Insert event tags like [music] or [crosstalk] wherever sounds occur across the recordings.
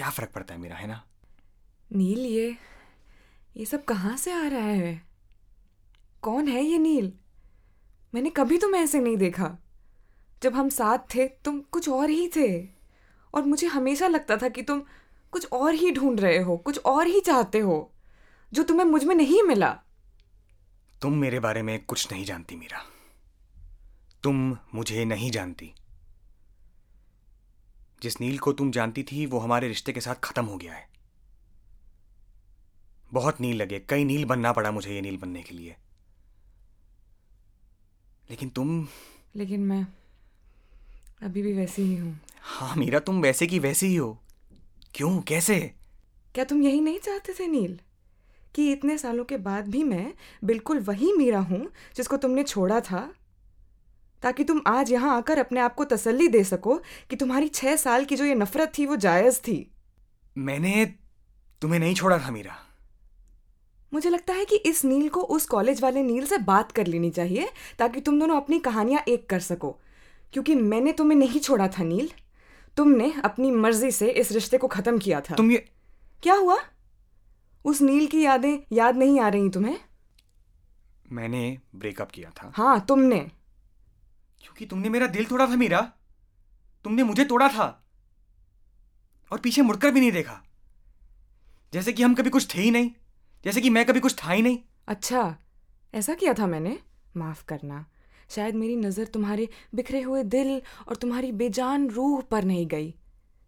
क्या फ़र्क पड़ता है मेरा है ना? नील ये ये सब कहाँ से आ रहा है? कौन है ये नील? मैंने कभी तुम्हें ऐसे नहीं देखा। जब हम साथ थे तुम कुछ और ही थे। और मुझे हमेशा लगता था कि तुम कुछ और ही ढूंढ रहे हो कुछ और ही चाहते हो जो तुम्हें मुझमें नहीं मिला। तुम मेरे बारे में कुछ नहीं जानती मीरा। तुम मुझे नहीं जानती। जिस नील को तुम जानती थी वो हमारे रिश्ते के साथ खत्म हो गया है। बहुत नील लगे। कई नील बनना पड़ा मुझे ये नील बनने के लिए। लेकिन तुम लेकिन मैं अभी भी वैसी ही हूँ। हाँ मीरा तुम वैसे की वैसी ही हो। क्यों? कैसे? क्या तुम यही नहीं चाहते थे नील? कि इतने सालों के बाद भी मैं बिल्कुल वही मीरा हूँ जिसको तुमने छोड़ा था ताकि तुम आज यहाँ आकर अपने आप को तसल्ली दे सको कि तुम्हारी छह साल की जो ये नफरत थी वो जायज़ थी। मैंने तुम्हें नहीं छोड़ा था मीरा। मुझे लगता है कि इस नील को उस कॉलेज वाले नील से बात कर लेनी चाहिए ताकि तुम दोनों अपनी कहानियाँ एक कर सको। क्योंकि मैंने तुम्हें नहीं छोड़ा था नील। तुमने अपनी मर्ज़ी से इस रिश्ते को खत्म किया था। तुम ये क्या हुआ? उस नील की यादें याद नहीं आ रही तुम्हें? मैंने ब्रेकअप किया था। हाँ तुमने। क्योंकि तुमने मेरा दिल तोड़ा था मीरा। तुमने मुझे तोड़ा था। और पीछे मुड़कर भी नहीं देखा। जैसे कि हम कभी कुछ थे ही नहीं। जैसे कि मैं कभी कुछ था ही नहीं। अच्छा ऐसा किया था मैंने? माफ़ करना। शायद मेरी नज़र तुम्हारे बिखरे हुए दिल और तुम्हारी बेजान रूह पर नहीं गई।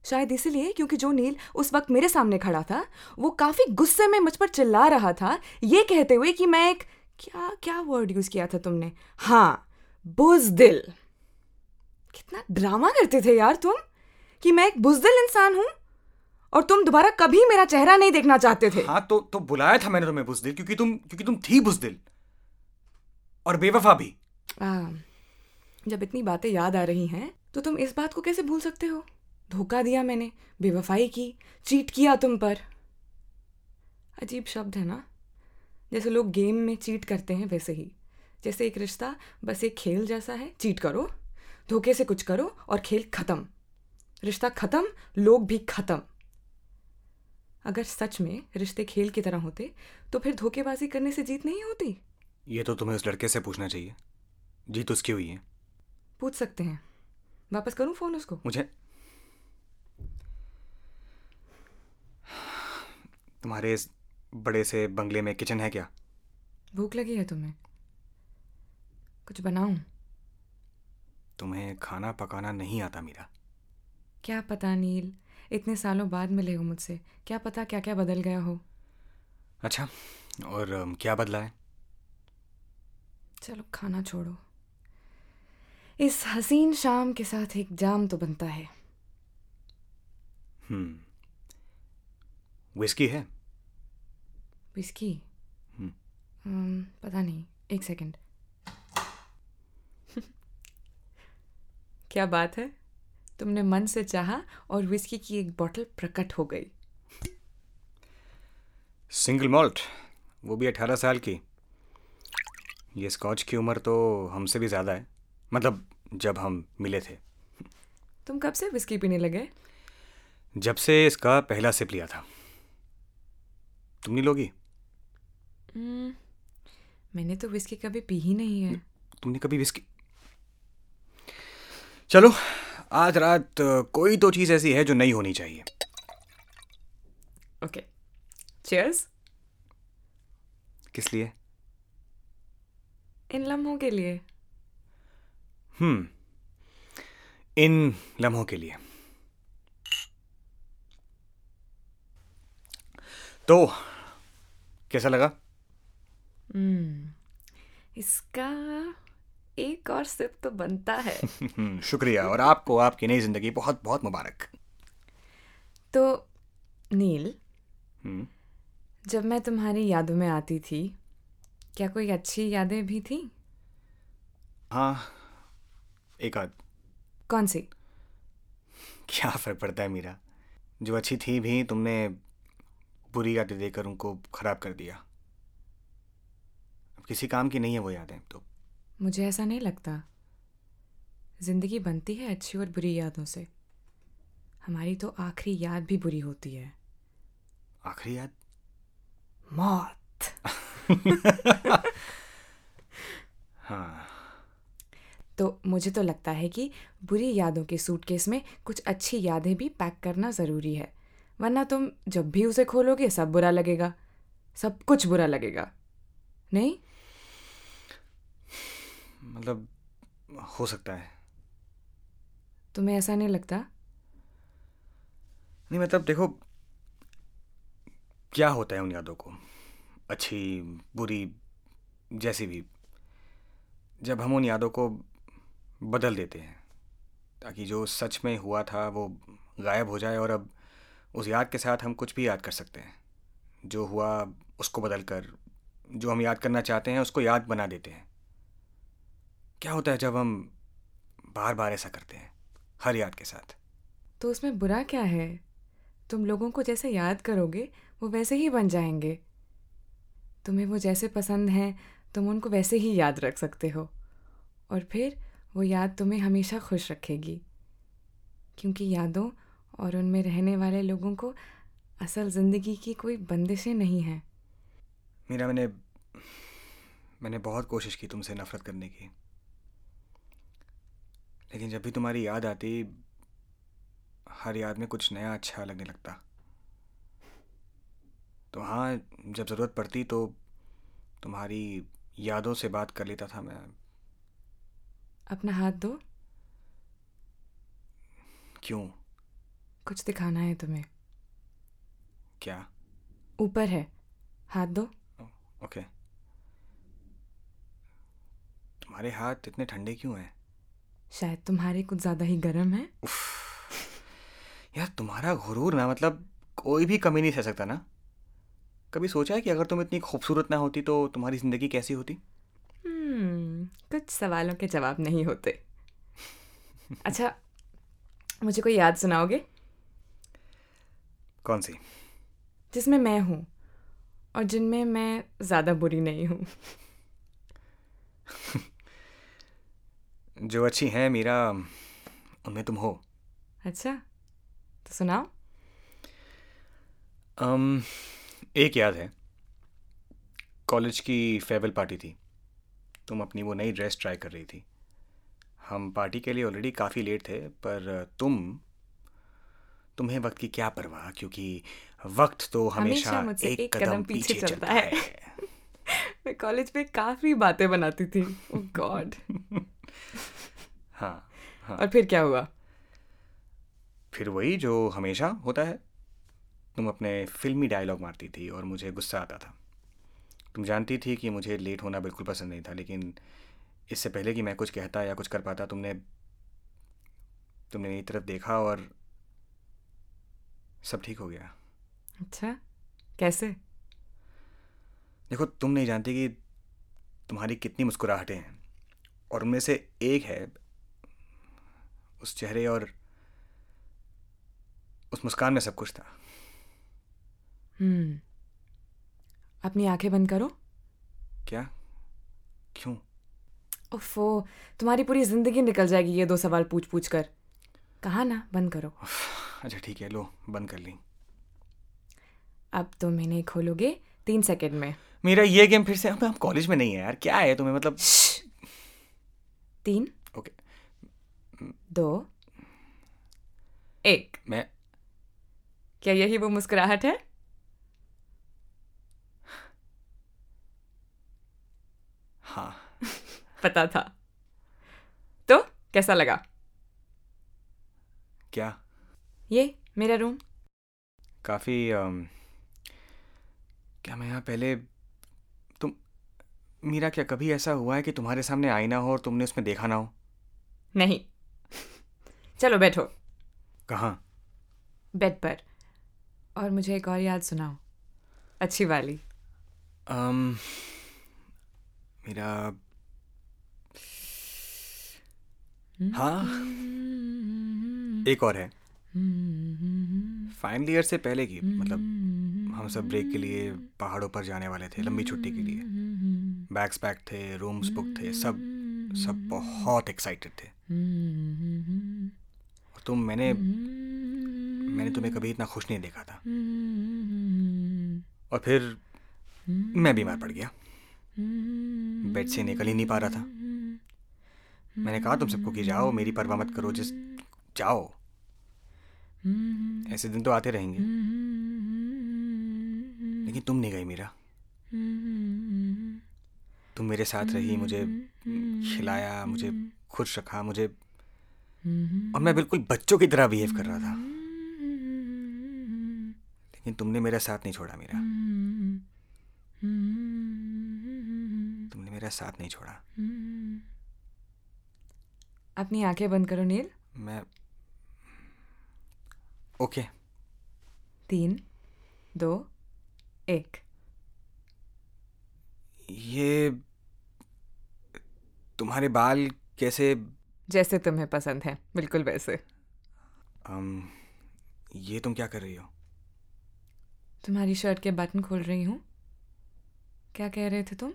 शायद इसलिए क्योंकि जो नील उस वक्त मेरे सामने खड़ा था, वो काफ़ी गुस्से में मुझ पर चिल्ला रहा था, ये कहते हुए कि मैं एक क्या क्या वर्ड यूज़ किया था तुमने? हाँ बुजदिल कितना ड्रामा करते थे यार तुम कि मैं एक बुजदिल इंसान हूँ और तुम दोबारा कभी मेरा चेहरा नहीं देखना चाहते थे। हाँ तो तो बुलाया था मैंने तुम्हें बुजदिल क्योंकि तुम क्योंकि तुम थी बुजदिल। और बेवफा भी। आ, जब इतनी बातें याद आ रही हैं तो तुम इस बात को कैसे भूल सकते हो? धोखा दिया मैंने बेवफाई की चीट किया तुम पर। अजीब शब्द है ना? जैसे लोग गेम में चीट करते हैं वैसे ही। जैसे एक रिश्ता बस एक खेल जैसा है चीट करो। धोखे से कुछ करो और खेल खत्म। रिश्ता खत्म लोग भी खत्म। अगर सच में रिश्ते खेल की तरह होते तो फिर धोखेबाजी करने से जीत नहीं होती। ये तो तुम्हें उस लड़के से पूछना चाहिए। जीत उसकी हुई है। पूछ सकते हैं। वापस करूँ फ़ोन उसको? मुझे तुम्हारे इस बड़े से बंगले में किचन है क्या? भूख लगी है तुम्हें। कुछ बनाऊँ? तुम्हें खाना पकाना नहीं आता मीरा। क्या पता नील इतने सालों बाद मिले हो मुझसे क्या पता क्या क्या बदल गया हो? अच्छा और अम, क्या बदला है? चलो खाना छोड़ो। इस हसीन शाम के साथ एक जाम तो बनता है। हम्म। विस्की है? विस्की हम्म। पता नहीं एक सेकंड क्या बात है? तुमने मन से चाहा और विस्की की एक बोतल प्रकट हो गई। सिंगल मॉल्ट वो भी अठारह साल की। ये स्कॉच की उम्र तो हमसे भी ज़्यादा है। मतलब जब हम मिले थे। तुम कब से विस्की पीने लगे? जब से इसका पहला सिप लिया था। तुम नहीं लोगी? हम्म, मैंने तो विस्की कभी पी ही नहीं है। तुमने कभी विस्की चलो आज रात कोई तो चीज़ ऐसी है जो नहीं होनी चाहिए। ओके। चीयर्स किस लिए? इन लम्हों के लिए। हम्म इन लम्हों के लिए। तो कैसा लगा? हम्म, इसका एक और सिप तो बनता है। [laughs] शुक्रिया और आपको आपकी नई ज़िंदगी बहुत बहुत मुबारक। तो नील हम्म, जब मैं तुम्हारी यादों में आती थी क्या कोई अच्छी यादें भी थी? हाँ एक आध। कौन सी? क्या फ़र्क पड़ता है मीरा? जो अच्छी थी भी तुमने बुरी यादें देकर उनको खराब कर दिया। अब किसी काम की नहीं है वो यादें तो मुझे ऐसा नहीं लगता। ज़िंदगी बनती है अच्छी और बुरी यादों से। हमारी तो आखिरी याद भी बुरी होती है। आखिरी याद? मौत। हाँ। तो मुझे तो लगता है कि बुरी यादों के सूटकेस में कुछ अच्छी यादें भी पैक करना ज़रूरी है। वरना तुम जब भी उसे खोलोगे सब बुरा लगेगा। सब कुछ बुरा लगेगा। नहीं? मतलब हो सकता है। तुम्हें ऐसा नहीं लगता? नहीं मतलब देखो क्या होता है उन यादों को? अच्छी बुरी जैसी भी। जब हम उन यादों को बदल देते हैं ताकि जो सच में हुआ था वो गायब हो जाए और अब उस याद के साथ हम कुछ भी याद कर सकते हैं। जो हुआ उसको बदल कर जो हम याद करना चाहते हैं उसको याद बना देते हैं। क्या होता है जब हम बार बार ऐसा करते हैं हर याद के साथ? तो उसमें बुरा क्या है? तुम लोगों को जैसे याद करोगे वो वैसे ही बन जाएँगे। तुम्हें वो जैसे पसंद हैं तुम उनको वैसे ही याद रख सकते हो। और फिर वो याद तुम्हें हमेशा खुश रखेगी। क्योंकि यादों और उनमें रहने वाले लोगों को असल ज़िंदगी की कोई बंदिशें नहीं हैं। मीरा मैंने मैंने बहुत कोशिश की तुमसे नफरत करने की। लेकिन जब भी तुम्हारी याद आती हर याद में कुछ नया अच्छा लगने लगता। तो हाँ जब ज़रूरत पड़ती तो तुम्हारी यादों से बात कर लेता था मैं। अपना हाथ दो। क्यों? कुछ दिखाना है तुम्हें। क्या? ऊपर है। हाथ दो। ओके। तुम्हारे हाथ इतने ठंडे क्यों हैं? शायद तुम्हारे कुछ ज़्यादा ही गर्म है। यार तुम्हारा गुरूर ना मतलब कोई भी कमी नहीं सह सकता ना। कभी सोचा है कि अगर तुम इतनी खूबसूरत ना होती तो तुम्हारी ज़िंदगी कैसी होती? हम्म, कुछ सवालों के जवाब नहीं होते। [laughs] अच्छा मुझे कोई याद सुनाओगे? कौन सी? जिसमें मैं हूँ और जिनमें मैं ज़्यादा बुरी नहीं हूँ। [laughs] जो अच्छी हैं मीरा उनमें तुम हो। अच्छा तो सुनाओ। um, एक याद है। कॉलेज की फेयरवेल पार्टी थी। तुम अपनी वो नई ड्रेस ट्राई कर रही थी। हम पार्टी के लिए ऑलरेडी काफ़ी लेट थे पर तुम तुम्हें वक्त की क्या परवाह क्योंकि वक्त तो हमेशा, हमेशा एक, एक कदम, पीछे पीछे चलता है, [laughs] मैं कॉलेज में काफ़ी बातें बनाती थी। गॉड [laughs] हाँ हाँ। और फिर क्या हुआ? फिर वही जो हमेशा होता है तुम अपने फिल्मी डायलॉग मारती थी और मुझे गुस्सा आता था। तुम जानती थी कि मुझे लेट होना बिल्कुल पसंद नहीं था लेकिन इससे पहले कि मैं कुछ कहता या कुछ कर पाता तुमने तुमने मेरी तरफ़ देखा और सब ठीक हो गया। अच्छा कैसे? देखो तुम नहीं जानती कि तुम्हारी कितनी मुस्कुराहटें हैं और उनमें से एक है उस चेहरे और उस मुस्कान में सब कुछ था। हम्म। अपनी आँखें बंद करो। क्या? क्यों? ओफो तुम्हारी पूरी ज़िंदगी निकल जाएगी ये दो सवाल पूछ पूछ कर। कहा ना? बंद करो। अच्छा ठीक है लो बंद कर ली। अब तुम इन्हें खोलोगे तीन सेकंड में। मेरा ये गेम फिर से हम कॉलेज में नहीं है यार क्या है तुम्हें मतलब? तीन? दो। एक। मैं क्या यही वो मुस्कुराहट है? हाँ। [laughs] पता था। तो कैसा लगा? क्या? ये मेरा रूम काफ़ी क्या मैं यहाँ पहले तुम मीरा क्या कभी ऐसा हुआ है कि तुम्हारे सामने आईना हो और तुमने उसमें देखा ना हो? नहीं। चलो बैठो। कहाँ? बेड पर। और मुझे एक और याद सुनाओ। अच्छी वाली। um, मेरा हाँ। एक और है। फाइनल ईयर से पहले की मतलब हम सब ब्रेक के लिए पहाड़ों पर जाने वाले थे लंबी छुट्टी के लिए। बैग्स पैक थे रूम्स बुक थे सब सब बहुत एक्साइटेड थे। तुम मैंने मैंने तुम्हें कभी इतना खुश नहीं देखा था। और फिर मैं बीमार पड़ गया। बेड से निकल ही नहीं पा रहा था। मैंने कहा तुम सबको कि जाओ मेरी परवाह मत करो जिस जाओ। ऐसे दिन तो आते रहेंगे। लेकिन तुम नहीं गई मीरा। तुम मेरे साथ रही मुझे खिलाया मुझे खुश रखा मुझे और मैं बिल्कुल बच्चों की तरह बिहेव कर रहा था। लेकिन तुमने मेरा साथ नहीं छोड़ा मीरा। तुमने मेरा साथ नहीं छोड़ा। अपनी आँखें बंद करो नील। मैं ओके। तीन दो एक। ये तुम्हारे बाल कैसे जैसे तुम्हें पसंद है बिल्कुल वैसे। um, ये तुम क्या कर रही हो? तुम्हारी शर्ट के बटन खोल रही हूँ। क्या कह रहे थे तुम?